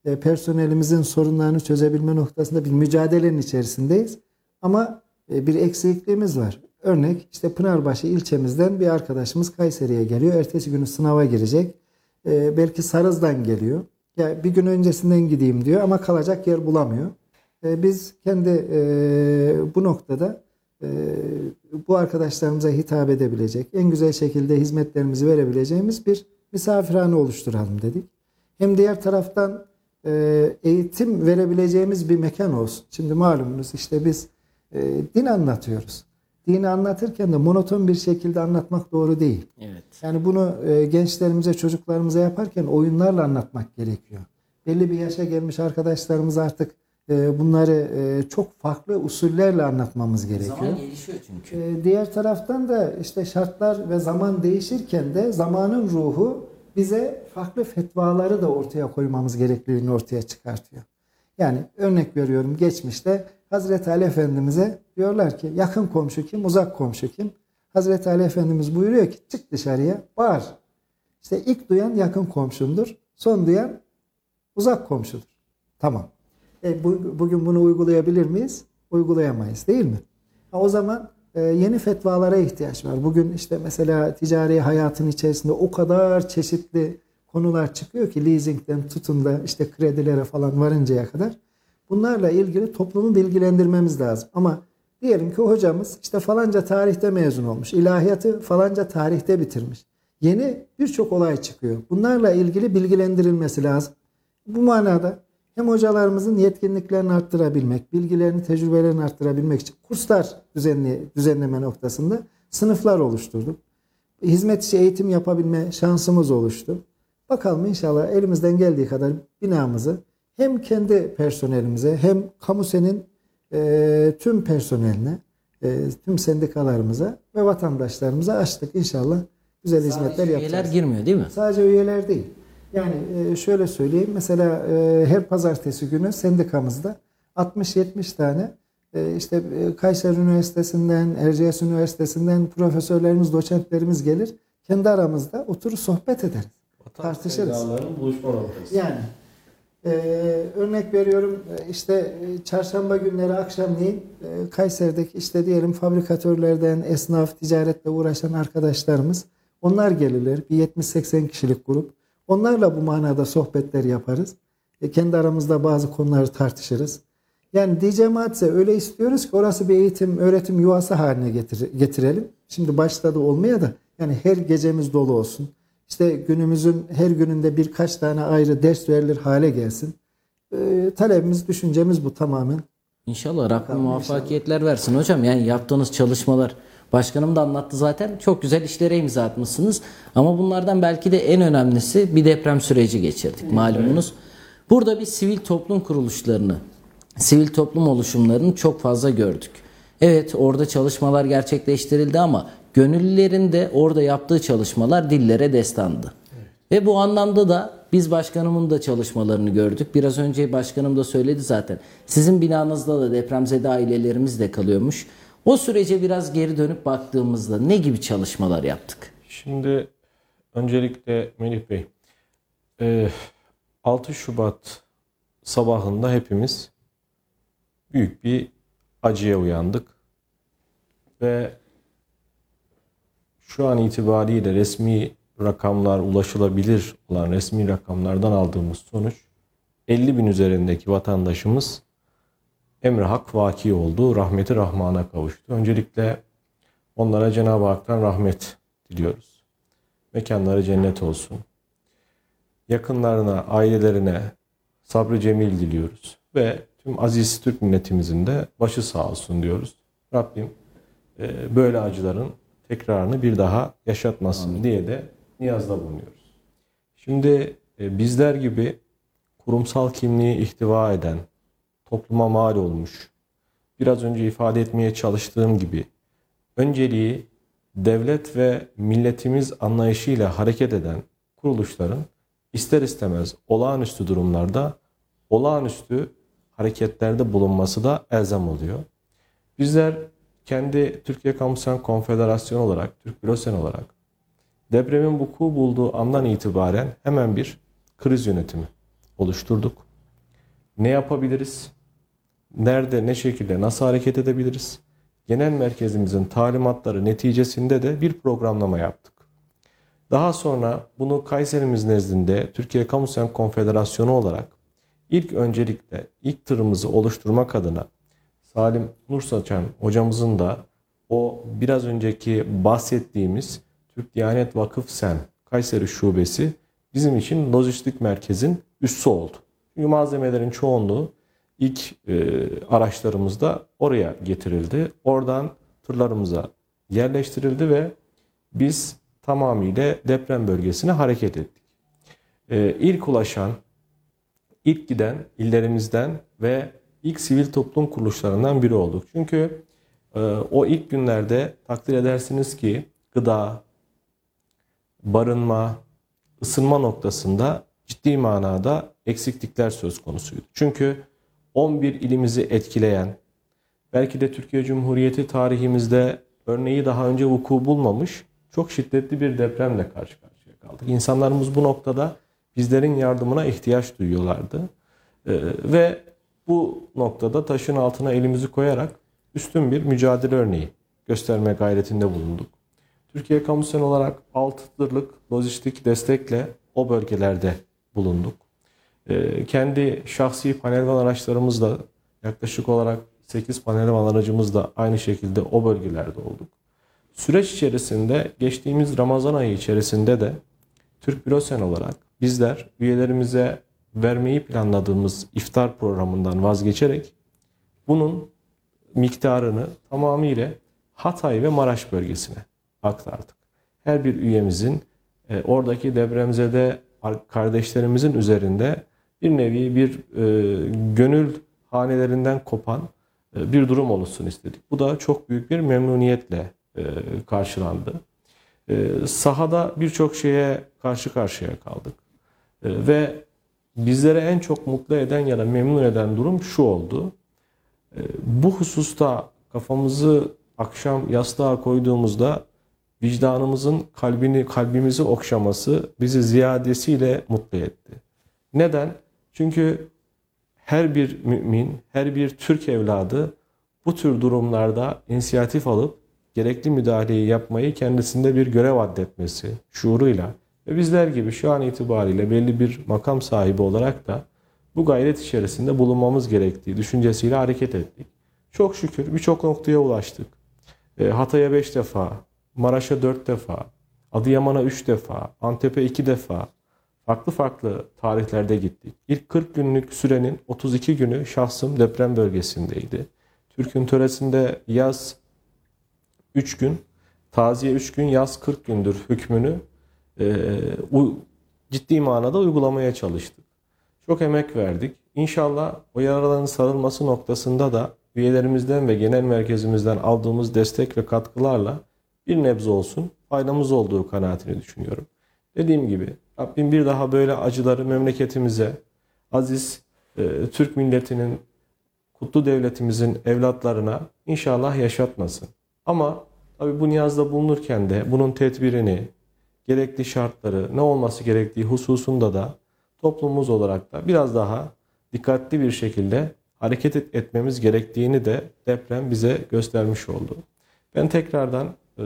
E, personelimizin sorunlarını çözebilme noktasında bir mücadelenin içerisindeyiz. Ama e, bir eksikliğimiz var. Örnek işte Pınarbaşı ilçemizden bir arkadaşımız Kayseri'ye geliyor. Ertesi günü sınava girecek. E, belki Sarız'dan geliyor. Ya bir gün öncesinden gideyim diyor ama kalacak yer bulamıyor. E, biz kendi e, bu noktada e, bu arkadaşlarımıza hitap edebilecek, en güzel şekilde hizmetlerimizi verebileceğimiz bir misafirhane oluşturalım dedik. Hem diğer taraftan e, eğitim verebileceğimiz bir mekan olsun. Şimdi malumunuz işte biz e, din anlatıyoruz. Dini anlatırken de monoton bir şekilde anlatmak doğru değil. Evet. Yani bunu e, gençlerimize, çocuklarımıza yaparken oyunlarla anlatmak gerekiyor. Belli bir yaşa gelmiş arkadaşlarımız artık bunları e, çok farklı usullerle anlatmamız gerekiyor. Zaman gelişiyor çünkü. E, diğer taraftan da işte şartlar ve zaman değişirken de zamanın ruhu bize farklı fetvaları da ortaya koymamız gerekliliğini ortaya çıkartıyor. Yani örnek veriyorum geçmişte Hazreti Ali Efendimiz'e diyorlar ki yakın komşu kim, uzak komşu kim? Hazreti Ali Efendimiz buyuruyor ki çık dışarıya bağır. İşte ilk duyan yakın komşundur, son duyan uzak komşudur. Tamam. E, bu, bugün bunu uygulayabilir miyiz? Uygulayamayız değil mi? Ha, o zaman e, yeni fetvalara ihtiyaç var. Bugün işte mesela ticari hayatın içerisinde o kadar çeşitli konular çıkıyor ki leasingden tutun da işte kredilere falan varıncaya kadar. Bunlarla ilgili toplumu bilgilendirmemiz lazım. Ama diyelim ki hocamız işte falanca tarihte mezun olmuş. ilahiyatı falanca tarihte bitirmiş. Yeni birçok olay çıkıyor. Bunlarla ilgili bilgilendirilmesi lazım. Bu manada hem hocalarımızın yetkinliklerini arttırabilmek, bilgilerini, tecrübelerini arttırabilmek için kurslar düzenli, düzenleme noktasında sınıflar oluşturduk. Hizmetçi eğitim yapabilme şansımız oluştu. Bakalım inşallah elimizden geldiği kadar binamızı hem kendi personelimize hem kamusenin e, tüm personeline, e, tüm sendikalarımıza ve vatandaşlarımıza açtık. İnşallah güzel hizmetler Sadece yapacağız. üyeler girmiyor değil mi? Sadece üyeler değil. Yani e, şöyle söyleyeyim. Mesela e, her pazartesi günü sendikamızda 60-70 tane e, işte Kayseri Üniversitesi'nden, Erciyes Üniversitesi'nden profesörlerimiz, doçentlerimiz gelir. Kendi aramızda oturup sohbet ederiz. Tartışırız. Sevdaların buluşma noktası. Yani e, örnek veriyorum işte çarşamba günleri akşamleyin e, Kayseri'deki işte diyelim fabrikatörlerden, esnaf, ticaretle uğraşan arkadaşlarımız onlar gelirler. Bir 70-80 kişilik grup. Onlarla bu manada sohbetler yaparız. E, kendi aramızda bazı konuları tartışırız. Yani diyeceğim hadise öyle istiyoruz ki orası bir eğitim, öğretim yuvası haline getir, getirelim. Şimdi başladı olmaya da yani her gecemiz dolu olsun. İşte günümüzün her gününde birkaç tane ayrı ders verilir hale gelsin. Ee, talebimiz, düşüncemiz bu tamamen. İnşallah Rabbim muvaffakiyetler versin hocam. Yani yaptığınız çalışmalar başkanım da anlattı zaten. Çok güzel işlere imza atmışsınız. Ama bunlardan belki de en önemlisi bir deprem süreci geçirdik malumunuz. Burada bir sivil toplum kuruluşlarını, sivil toplum oluşumlarını çok fazla gördük. Evet orada çalışmalar gerçekleştirildi ama gönüllülerin de orada yaptığı çalışmalar dillere destandı. Ve bu anlamda da biz başkanımın da çalışmalarını gördük. Biraz önce başkanım da söyledi zaten. Sizin binanızda da depremzede ailelerimiz de kalıyormuş. O sürece biraz geri dönüp baktığımızda ne gibi çalışmalar yaptık? Şimdi öncelikle Melih Bey, 6 Şubat sabahında hepimiz büyük bir acıya uyandık. Ve şu an itibariyle resmi rakamlar ulaşılabilir olan resmi rakamlardan aldığımız sonuç 50 bin üzerindeki vatandaşımız emri hak vaki oldu. Rahmeti Rahman'a kavuştu. Öncelikle onlara Cenab-ı Hak'tan rahmet diliyoruz. Mekanları cennet olsun. Yakınlarına, ailelerine sabrı cemil diliyoruz. Ve tüm aziz Türk milletimizin de başı sağ olsun diyoruz. Rabbim e, böyle acıların tekrarını bir daha yaşatmasın Amin. diye de niyazda bulunuyoruz. Şimdi e, bizler gibi kurumsal kimliği ihtiva eden, topluma mal olmuş, biraz önce ifade etmeye çalıştığım gibi önceliği devlet ve milletimiz anlayışıyla hareket eden kuruluşların ister istemez olağanüstü durumlarda olağanüstü hareketlerde bulunması da elzem oluyor. Bizler kendi Türkiye Kamusen Konfederasyonu olarak, Türk Bürosen olarak depremin vuku bulduğu andan itibaren hemen bir kriz yönetimi oluşturduk. Ne yapabiliriz? Nerede, ne şekilde, nasıl hareket edebiliriz? Genel merkezimizin talimatları neticesinde de bir programlama yaptık. Daha sonra bunu Kayserimiz nezdinde Türkiye Kamusen Konfederasyonu olarak ilk öncelikle ilk tırımızı oluşturmak adına Salim Nursaçan hocamızın da o biraz önceki bahsettiğimiz Türk Diyanet Vakıf Sen Kayseri Şubesi bizim için lojistik merkezin üssü oldu. Çünkü malzemelerin çoğunluğu ilk e, araçlarımızda oraya getirildi. Oradan tırlarımıza yerleştirildi ve biz tamamıyla deprem bölgesine hareket ettik. E, ilk ulaşan, ilk giden illerimizden ve ilk sivil toplum kuruluşlarından biri olduk. Çünkü e, o ilk günlerde takdir edersiniz ki gıda, barınma, ısınma noktasında ciddi manada eksiklikler söz konusuydu. Çünkü 11 ilimizi etkileyen, belki de Türkiye Cumhuriyeti tarihimizde örneği daha önce vuku bulmamış çok şiddetli bir depremle karşı karşıya kaldık. İnsanlarımız bu noktada bizlerin yardımına ihtiyaç duyuyorlardı. Ee, ve bu noktada taşın altına elimizi koyarak üstün bir mücadele örneği gösterme gayretinde bulunduk. Türkiye Kamusen olarak 6 tırlık lojistik destekle o bölgelerde bulunduk. Ee, kendi şahsi panel van araçlarımızla yaklaşık olarak 8 panel van aracımız da aynı şekilde o bölgelerde olduk. Süreç içerisinde geçtiğimiz Ramazan ayı içerisinde de Türk Bürosen olarak bizler üyelerimize vermeyi planladığımız iftar programından vazgeçerek bunun miktarını tamamıyla Hatay ve Maraş bölgesine aktardık. Her bir üyemizin e, oradaki depremzede kardeşlerimizin üzerinde bir nevi bir e, gönül hanelerinden kopan e, bir durum oluşsun istedik. Bu da çok büyük bir memnuniyetle e, karşılandı. E, sahada birçok şeye karşı karşıya kaldık. E, ve bizlere en çok mutlu eden ya da memnun eden durum şu oldu. E, bu hususta kafamızı akşam yastığa koyduğumuzda vicdanımızın kalbini kalbimizi okşaması bizi ziyadesiyle mutlu etti. Neden? Çünkü her bir mümin, her bir Türk evladı bu tür durumlarda inisiyatif alıp gerekli müdahaleyi yapmayı kendisinde bir görev addetmesi şuuruyla ve bizler gibi şu an itibariyle belli bir makam sahibi olarak da bu gayret içerisinde bulunmamız gerektiği düşüncesiyle hareket ettik. Çok şükür birçok noktaya ulaştık. E, Hatay'a 5 defa, Maraş'a 4 defa, Adıyaman'a 3 defa, Antep'e 2 defa farklı farklı tarihlerde gittik. İlk 40 günlük sürenin 32 günü şahsım deprem bölgesindeydi. Türk'ün töresinde yaz 3 gün, taziye 3 gün, yaz 40 gündür hükmünü e, ciddi manada uygulamaya çalıştık. Çok emek verdik. İnşallah o yaraların sarılması noktasında da üyelerimizden ve genel merkezimizden aldığımız destek ve katkılarla bir nebze olsun faydamız olduğu kanaatini düşünüyorum. Dediğim gibi Rabbim bir daha böyle acıları memleketimize, aziz e, Türk milletinin, kutlu devletimizin evlatlarına inşallah yaşatmasın. Ama tabi bu niyazda bulunurken de bunun tedbirini, gerekli şartları, ne olması gerektiği hususunda da toplumumuz olarak da biraz daha dikkatli bir şekilde hareket etmemiz gerektiğini de deprem bize göstermiş oldu. Ben tekrardan e,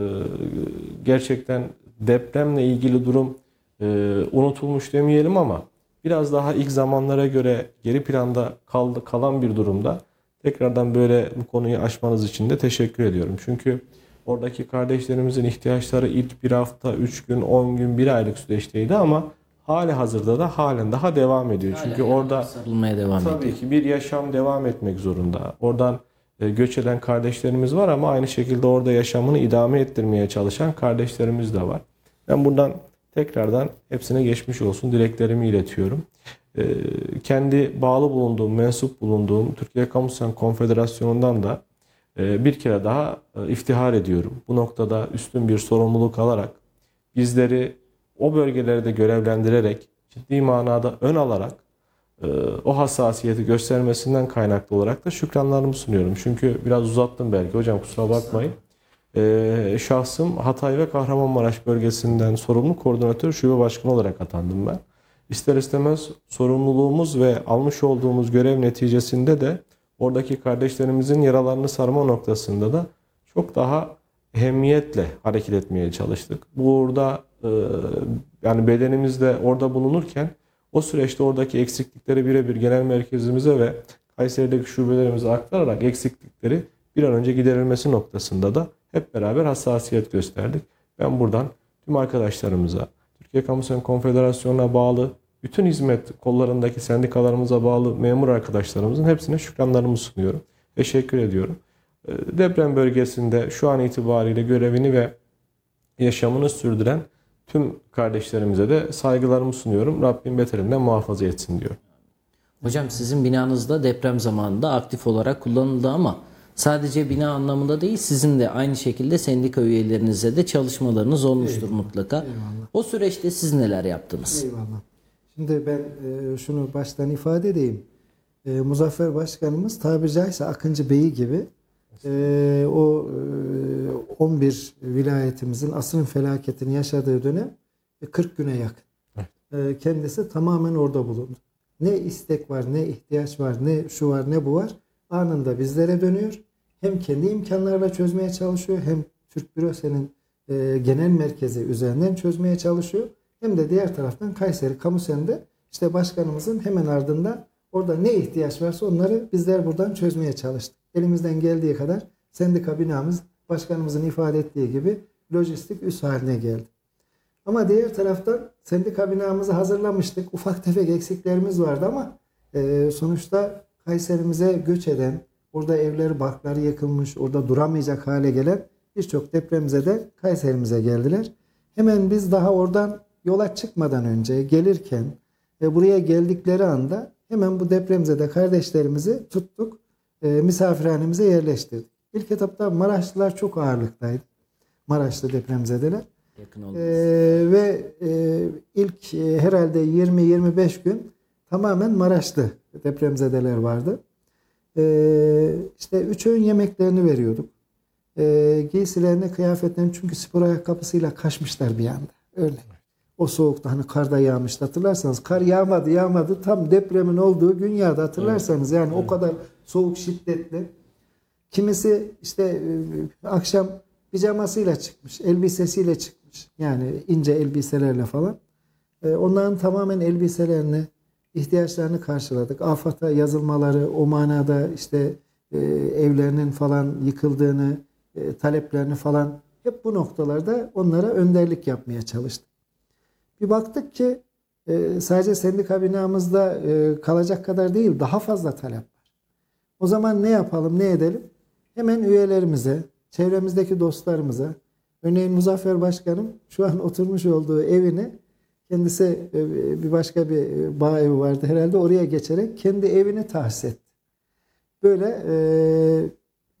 gerçekten depremle ilgili durum e, unutulmuş demeyelim ama biraz daha ilk zamanlara göre geri planda kaldı, kalan bir durumda tekrardan böyle bu konuyu açmanız için de teşekkür ediyorum. Çünkü oradaki kardeşlerimizin ihtiyaçları ilk bir hafta, üç gün, on gün, bir aylık süreçteydi ama hali hazırda da halen daha devam ediyor. Çünkü orada sarılmaya devam tabii ediyor. ki bir yaşam devam etmek zorunda. Oradan e, göç eden kardeşlerimiz var ama aynı şekilde orada yaşamını idame ettirmeye çalışan kardeşlerimiz de var. Ben buradan tekrardan hepsine geçmiş olsun dileklerimi iletiyorum. E, kendi bağlı bulunduğum, mensup bulunduğum Türkiye Kamu Sen Konfederasyonu'ndan da e, bir kere daha e, iftihar ediyorum. Bu noktada üstün bir sorumluluk alarak bizleri o bölgelerde görevlendirerek ciddi manada ön alarak e, o hassasiyeti göstermesinden kaynaklı olarak da şükranlarımı sunuyorum. Çünkü biraz uzattım belki hocam kusura bakmayın. E, şahsım Hatay ve Kahramanmaraş bölgesinden sorumlu koordinatör şube başkanı olarak atandım ben. İster istemez sorumluluğumuz ve almış olduğumuz görev neticesinde de oradaki kardeşlerimizin yaralarını sarma noktasında da çok daha ehemmiyetle hareket etmeye çalıştık. Burada e, yani bedenimizde orada bulunurken o süreçte oradaki eksiklikleri birebir genel merkezimize ve Kayseri'deki şubelerimize aktararak eksiklikleri bir an önce giderilmesi noktasında da hep beraber hassasiyet gösterdik. Ben buradan tüm arkadaşlarımıza, Türkiye Kamu Sen Konfederasyonu'na bağlı bütün hizmet kollarındaki sendikalarımıza bağlı memur arkadaşlarımızın hepsine şükranlarımı sunuyorum. Teşekkür ediyorum. E, Deprem bölgesinde şu an itibariyle görevini ve yaşamını sürdüren tüm kardeşlerimize de saygılarımı sunuyorum. Rabbim beterinden muhafaza etsin diyor. Hocam sizin binanızda deprem zamanında aktif olarak kullanıldı ama sadece bina anlamında değil sizin de aynı şekilde sendika üyelerinize de çalışmalarınız olmuştur mutlaka. Eyvallah. O süreçte siz neler yaptınız? Eyvallah. Şimdi ben e, şunu baştan ifade edeyim. E, Muzaffer Başkanımız tabiri caizse Akıncı Bey'i gibi e, o e, 11 vilayetimizin asrın felaketini yaşadığı dönem e, 40 güne yakın. Kendisi tamamen orada bulundu. Ne istek var, ne ihtiyaç var, ne şu var, ne bu var anında bizlere dönüyor. Hem kendi imkanlarla çözmeye çalışıyor hem Türk Bürose'nin e, genel merkezi üzerinden çözmeye çalışıyor. Hem de diğer taraftan Kayseri Kamusen'de işte başkanımızın hemen ardından orada ne ihtiyaç varsa onları bizler buradan çözmeye çalıştık. Elimizden geldiği kadar sendika binamız başkanımızın ifade ettiği gibi lojistik üs haline geldi. Ama diğer taraftan sendika binamızı hazırlamıştık. Ufak tefek eksiklerimiz vardı ama e, sonuçta Kayserimize göç eden, orada evleri, barkları yıkılmış, orada duramayacak hale gelen birçok depremize de Kayserimize geldiler. Hemen biz daha oradan yola çıkmadan önce gelirken ve buraya geldikleri anda hemen bu depremize kardeşlerimizi tuttuk. E, misafirhanemize yerleştirdik. İlk etapta Maraşlılar çok ağırlıktaydı. Maraşlı depremzedeler. Yakın oldu. Ee, ve e, ilk e, herhalde 20-25 gün tamamen Maraşlı depremzedeler vardı. Ee, işte üç öğün yemeklerini veriyorduk. Ee, giysilerini, kıyafetlerini çünkü spor ayakkabısıyla kaçmışlar bir anda. Öyle. O soğukta hani karda yağmıştı hatırlarsanız. Kar yağmadı yağmadı tam depremin olduğu gün yağdı hatırlarsanız. Yani o kadar soğuk şiddetli. Kimisi işte e, akşam pijamasıyla çıkmış, elbisesiyle çıkmış. Yani ince elbiselerle falan. E, onların tamamen elbiselerini, ihtiyaçlarını karşıladık. AFAD'a yazılmaları, o manada işte e, evlerinin falan yıkıldığını, e, taleplerini falan hep bu noktalarda onlara önderlik yapmaya çalıştık. Bir baktık ki e, sadece sendika binamızda e, kalacak kadar değil, daha fazla talep var. O zaman ne yapalım, ne edelim? Hemen üyelerimize, çevremizdeki dostlarımıza, örneğin Muzaffer Başkanım şu an oturmuş olduğu evini Kendisi e, bir başka bir e, bağ evi vardı herhalde. Oraya geçerek kendi evini tahsis etti. Böyle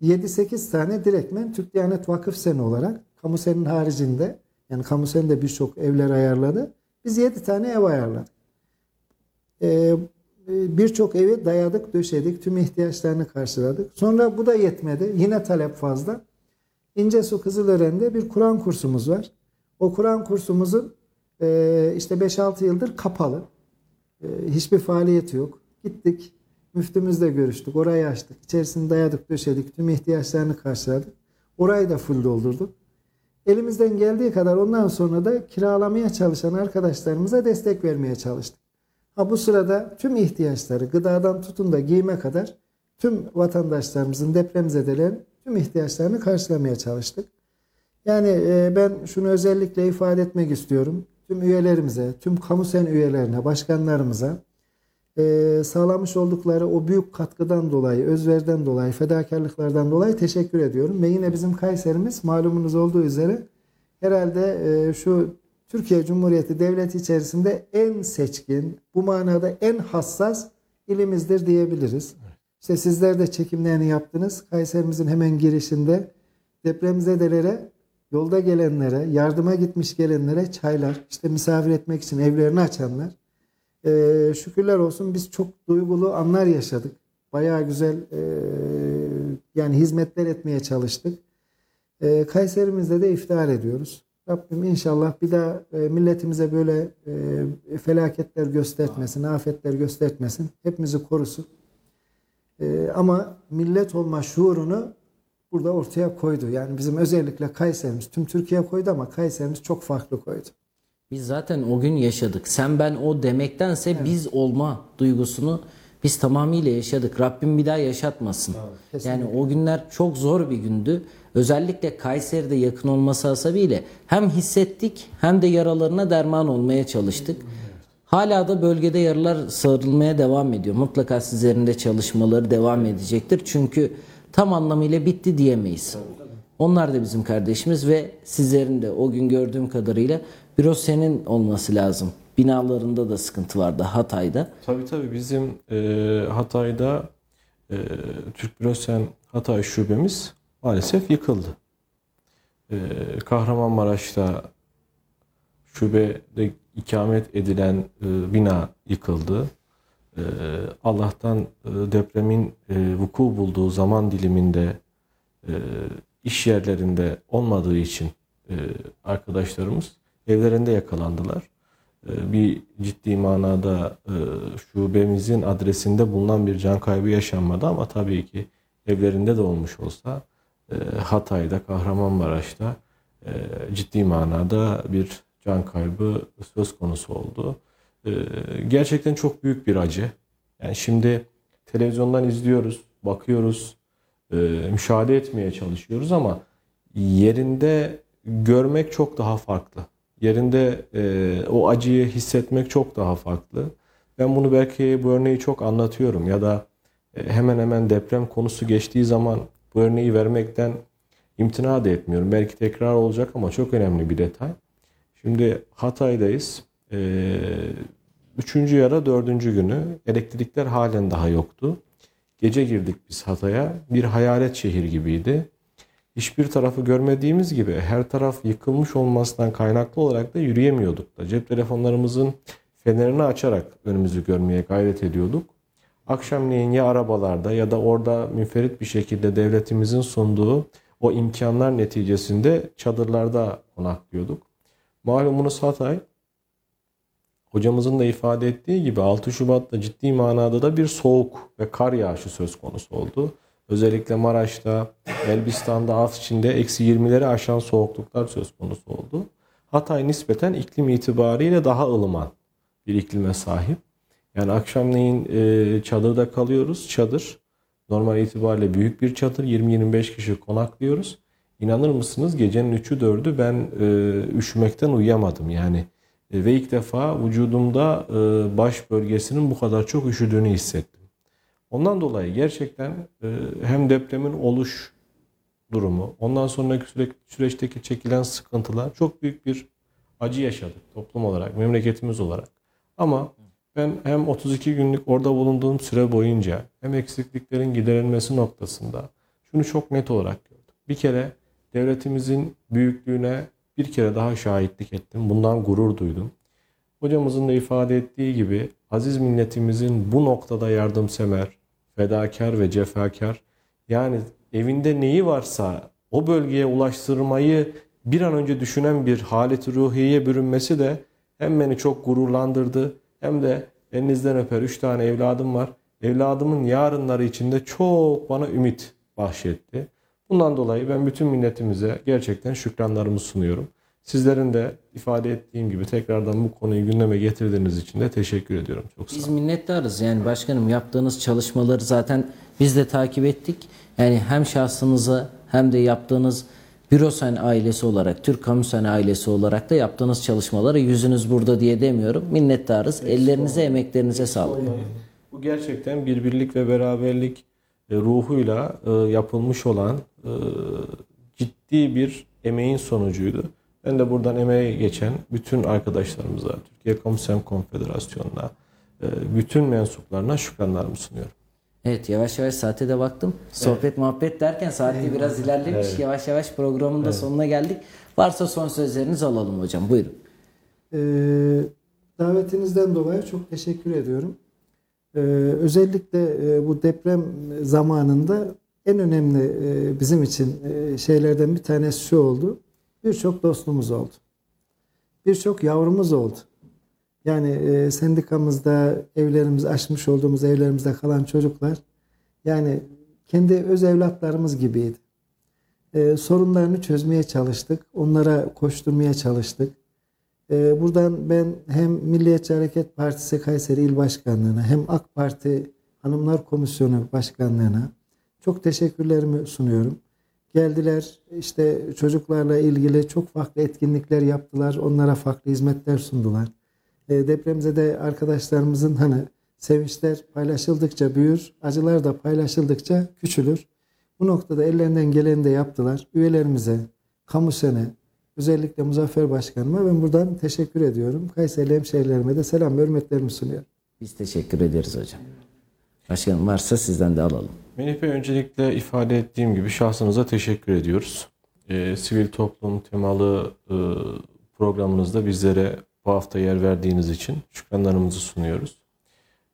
e, 7-8 tane direktmen Türk Diyanet Vakıf Seni olarak kamu senin haricinde yani kamu sen de birçok evler ayarladı. Biz 7 tane ev ayarladık. E, birçok evi dayadık, döşedik. Tüm ihtiyaçlarını karşıladık. Sonra bu da yetmedi. Yine talep fazla. İncesu Kızılören'de bir Kur'an kursumuz var. O Kur'an kursumuzun e, işte 5-6 yıldır kapalı. E, hiçbir faaliyeti yok. Gittik. Müftümüzle görüştük. Orayı açtık. İçerisini dayadık, döşedik. Tüm ihtiyaçlarını karşıladık. Orayı da full doldurduk. Elimizden geldiği kadar ondan sonra da kiralamaya çalışan arkadaşlarımıza destek vermeye çalıştık. Ha bu sırada tüm ihtiyaçları gıdadan tutun da giyime kadar tüm vatandaşlarımızın depremzedelerin tüm ihtiyaçlarını karşılamaya çalıştık. Yani e, ben şunu özellikle ifade etmek istiyorum. Tüm üyelerimize, tüm kamu sen üyelerine, başkanlarımıza e, sağlamış oldukları o büyük katkıdan dolayı, özveriden dolayı, fedakarlıklardan dolayı teşekkür ediyorum. Ve yine bizim Kayserimiz malumunuz olduğu üzere herhalde e, şu Türkiye Cumhuriyeti Devleti içerisinde en seçkin, bu manada en hassas ilimizdir diyebiliriz. İşte sizler de çekimlerini yaptınız. Kayserimizin hemen girişinde depremzedelere, yolda gelenlere, yardıma gitmiş gelenlere çaylar, işte misafir etmek için evlerini açanlar. Ee, şükürler olsun biz çok duygulu anlar yaşadık. Bayağı güzel e, yani hizmetler etmeye çalıştık. E, Kayserimizde de iftihar ediyoruz. Rabbim inşallah bir daha e, milletimize böyle e, felaketler göstermesin, afetler göstermesin. Hepimizi korusun. E, ama millet olma şuurunu burada ortaya koydu. Yani bizim özellikle Kayserimiz, tüm Türkiye koydu ama Kayserimiz çok farklı koydu. Biz zaten o gün yaşadık. Sen ben o demektense evet. biz olma duygusunu biz tamamıyla yaşadık. Rabbim bir daha yaşatmasın. Evet, yani o günler çok zor bir gündü. Özellikle Kayseri'de yakın olması hasebiyle hem hissettik hem de yaralarına derman olmaya çalıştık. Hala da bölgede yaralar sarılmaya devam ediyor. Mutlaka sizlerin de çalışmaları devam edecektir. Çünkü tam anlamıyla bitti diyemeyiz. Onlar da bizim kardeşimiz ve sizlerin de o gün gördüğüm kadarıyla büro senin olması lazım. Binalarında da sıkıntı vardı Hatay'da. Tabii tabii bizim e, Hatay'da e, Türk Bürosen Hatay şubemiz maalesef yıkıldı. E, Kahramanmaraş'ta şubede ikamet edilen e, bina yıkıldı. E, Allah'tan e, depremin e, vuku bulduğu zaman diliminde e, iş yerlerinde olmadığı için arkadaşlarımız evlerinde yakalandılar. Bir ciddi manada şubemizin adresinde bulunan bir can kaybı yaşanmadı ama tabii ki evlerinde de olmuş olsa Hatay'da, Kahramanmaraş'ta ciddi manada bir can kaybı söz konusu oldu. E, gerçekten çok büyük bir acı. Yani şimdi televizyondan izliyoruz, bakıyoruz, e, müşahede etmeye çalışıyoruz ama yerinde görmek çok daha farklı. Yerinde e, o acıyı hissetmek çok daha farklı. Ben bunu belki bu örneği çok anlatıyorum ya da e, hemen hemen deprem konusu geçtiği zaman bu örneği vermekten imtina da etmiyorum. Belki tekrar olacak ama çok önemli bir detay. Şimdi Hatay'dayız. Ee, üçüncü yara dördüncü günü elektrikler halen daha yoktu. Gece girdik biz Hatay'a. Bir hayalet şehir gibiydi. Hiçbir tarafı görmediğimiz gibi her taraf yıkılmış olmasından kaynaklı olarak da yürüyemiyorduk da. Cep telefonlarımızın fenerini açarak önümüzü görmeye gayret ediyorduk. Akşamleyin ya arabalarda ya da orada müferit bir şekilde devletimizin sunduğu o imkanlar neticesinde çadırlarda konaklıyorduk. Malumunuz Hatay hocamızın da ifade ettiği gibi 6 Şubat'ta ciddi manada da bir soğuk ve kar yağışı söz konusu oldu. Özellikle Maraş'ta, Elbistan'da, Afşin'de eksi 20'leri aşan soğukluklar söz konusu oldu. Hatay nispeten iklim itibariyle daha ılıman bir iklime sahip. Yani akşamleyin e, çadırda kalıyoruz. Çadır normal itibariyle büyük bir çadır. 20-25 kişi konaklıyoruz. İnanır mısınız gecenin 3'ü 4'ü ben e, üşümekten uyuyamadım. Yani ve ilk defa vücudumda e, baş bölgesinin bu kadar çok üşüdüğünü hissettim. Ondan dolayı gerçekten e, hem depremin oluş durumu, ondan sonraki süre, süreçteki çekilen sıkıntılar çok büyük bir acı yaşadık toplum olarak, memleketimiz olarak. Ama ben hem 32 günlük orada bulunduğum süre boyunca hem eksikliklerin giderilmesi noktasında şunu çok net olarak gördüm. Bir kere devletimizin büyüklüğüne bir kere daha şahitlik ettim. Bundan gurur duydum. Hocamızın da ifade ettiği gibi aziz milletimizin bu noktada yardımsever, fedakar ve cefakar yani evinde neyi varsa o bölgeye ulaştırmayı bir an önce düşünen bir haleti ruhiyeye bürünmesi de hem beni çok gururlandırdı hem de elinizden öper 3 tane evladım var. Evladımın yarınları içinde çok bana ümit bahşetti. Bundan dolayı ben bütün milletimize gerçekten şükranlarımı sunuyorum. Sizlerin de ifade ettiğim gibi tekrardan bu konuyu gündeme getirdiğiniz için de teşekkür ediyorum. Çok sağ Biz olun. minnettarız. Yani başkanım yaptığınız çalışmaları zaten biz de takip ettik. Yani hem şahsınıza hem de yaptığınız Bürosen ailesi olarak, Türk Kamusen ailesi olarak da yaptığınız çalışmalara yüzünüz burada diye demiyorum. Minnettarız. Ellerinize, emeklerinize sağlık. Bu gerçekten bir birlik ve beraberlik e, ruhuyla e, yapılmış olan e, ciddi bir emeğin sonucuydu. Ben de buradan emeğe geçen bütün arkadaşlarımıza, Türkiye Komisyon Konfederasyonu'na, e, bütün mensuplarına şükranlarımı sunuyorum. Evet yavaş yavaş saate de baktım. Sohbet muhabbet derken saatte biraz ilerlemiş. Evet. Yavaş yavaş programın da sonuna geldik. Varsa son sözlerinizi alalım hocam. Buyurun. Ee, davetinizden dolayı çok teşekkür ediyorum. Ee, özellikle e, bu deprem zamanında en önemli e, bizim için e, şeylerden bir tanesi şu oldu. Birçok dostumuz oldu. Birçok yavrumuz oldu. Yani e, sendikamızda evlerimiz açmış olduğumuz evlerimizde kalan çocuklar yani kendi öz evlatlarımız gibiydi. Sorunlarını çözmeye çalıştık. Onlara koşturmaya çalıştık. Buradan ben hem Milliyetçi Hareket Partisi Kayseri İl Başkanlığı'na hem AK Parti Hanımlar Komisyonu Başkanlığı'na çok teşekkürlerimi sunuyorum. Geldiler işte çocuklarla ilgili çok farklı etkinlikler yaptılar. Onlara farklı hizmetler sundular. E, depremzede arkadaşlarımızın hani sevinçler paylaşıldıkça büyür, acılar da paylaşıldıkça küçülür. Bu noktada ellerinden geleni de yaptılar. Üyelerimize, kamusene, özellikle Muzaffer Başkanıma ben buradan teşekkür ediyorum. Kayseri hemşehrilerime de selam ve hürmetlerimi sunuyorum. Biz teşekkür ederiz hocam. Başkanım varsa sizden de alalım. Melih Bey öncelikle ifade ettiğim gibi şahsınıza teşekkür ediyoruz. Ee, sivil toplum temalı e, programınızda bizlere bu hafta yer verdiğiniz için şükranlarımızı sunuyoruz.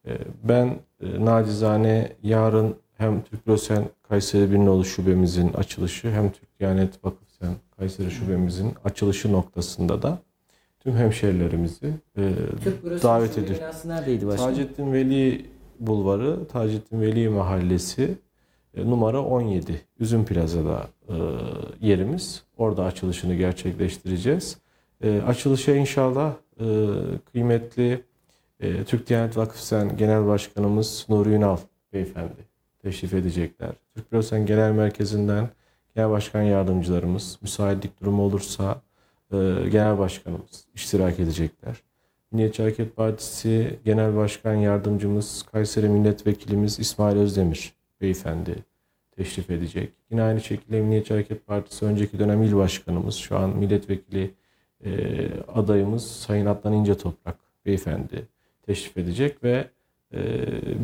Ee, ben e, nacizane yarın hem Türk Rosen Kayseri Birnoğlu şubemizin açılışı hem Türk Diyanet Vakıfsen Kayseri şubemizin açılışı noktasında da tüm hemşehrilerimizi e, davet ediyoruz. Taceddin Veli Bulvarı, Taceddin Veli Mahallesi e, numara 17. Üzüm Plaza'da e, yerimiz. Orada açılışını gerçekleştireceğiz. E, açılışa inşallah kıymetli Türk Diyanet Vakfı Sen Genel Başkanımız Nuri Ünal Beyefendi teşrif edecekler. Türk Bürosen Genel Merkezi'nden Genel Başkan Yardımcılarımız, müsaitlik durumu olursa Genel Başkanımız iştirak edecekler. Milliyetçi Hareket Partisi Genel Başkan Yardımcımız Kayseri Milletvekilimiz İsmail Özdemir Beyefendi teşrif edecek. Yine aynı şekilde Milliyetçi Hareket Partisi önceki dönem il başkanımız, şu an milletvekili e, adayımız Sayın Adnan İnce Toprak Beyefendi teşrif edecek ve e,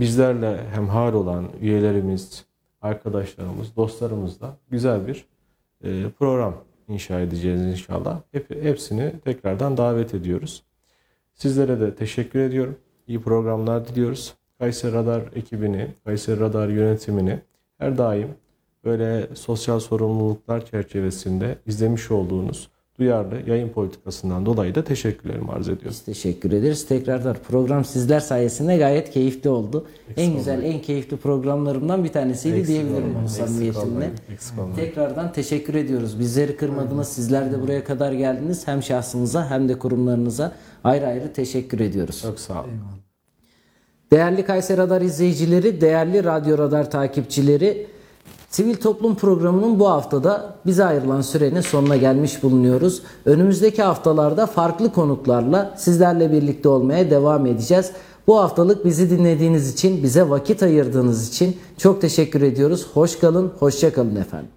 bizlerle hemhal olan üyelerimiz, arkadaşlarımız, dostlarımızla güzel bir e, program inşa edeceğiz inşallah. Hep, hepsini tekrardan davet ediyoruz. Sizlere de teşekkür ediyorum. İyi programlar diliyoruz. Kayseri Radar ekibini, Kayseri Radar yönetimini her daim böyle sosyal sorumluluklar çerçevesinde izlemiş olduğunuz duyarlı yayın politikasından dolayı da teşekkürlerimi arz ediyorum. Biz teşekkür ederiz. Tekrardan program sizler sayesinde gayet keyifli oldu. en güzel, en keyifli programlarımdan bir tanesiydi Eksik diyebilirim eksik samimiyetimle. eksik. Tekrardan teşekkür ediyoruz. Bizleri kırmadınız. Sizler de buraya kadar geldiniz. Hem şahsınıza hem de kurumlarınıza ayrı ayrı teşekkür ediyoruz. Çok sağ olun. Değerli Kayseri Radar izleyicileri, değerli Radyo Radar takipçileri, Sivil Toplum Programı'nın bu haftada bize ayrılan sürenin sonuna gelmiş bulunuyoruz. Önümüzdeki haftalarda farklı konuklarla sizlerle birlikte olmaya devam edeceğiz. Bu haftalık bizi dinlediğiniz için, bize vakit ayırdığınız için çok teşekkür ediyoruz. Hoş kalın, hoşça kalın efendim.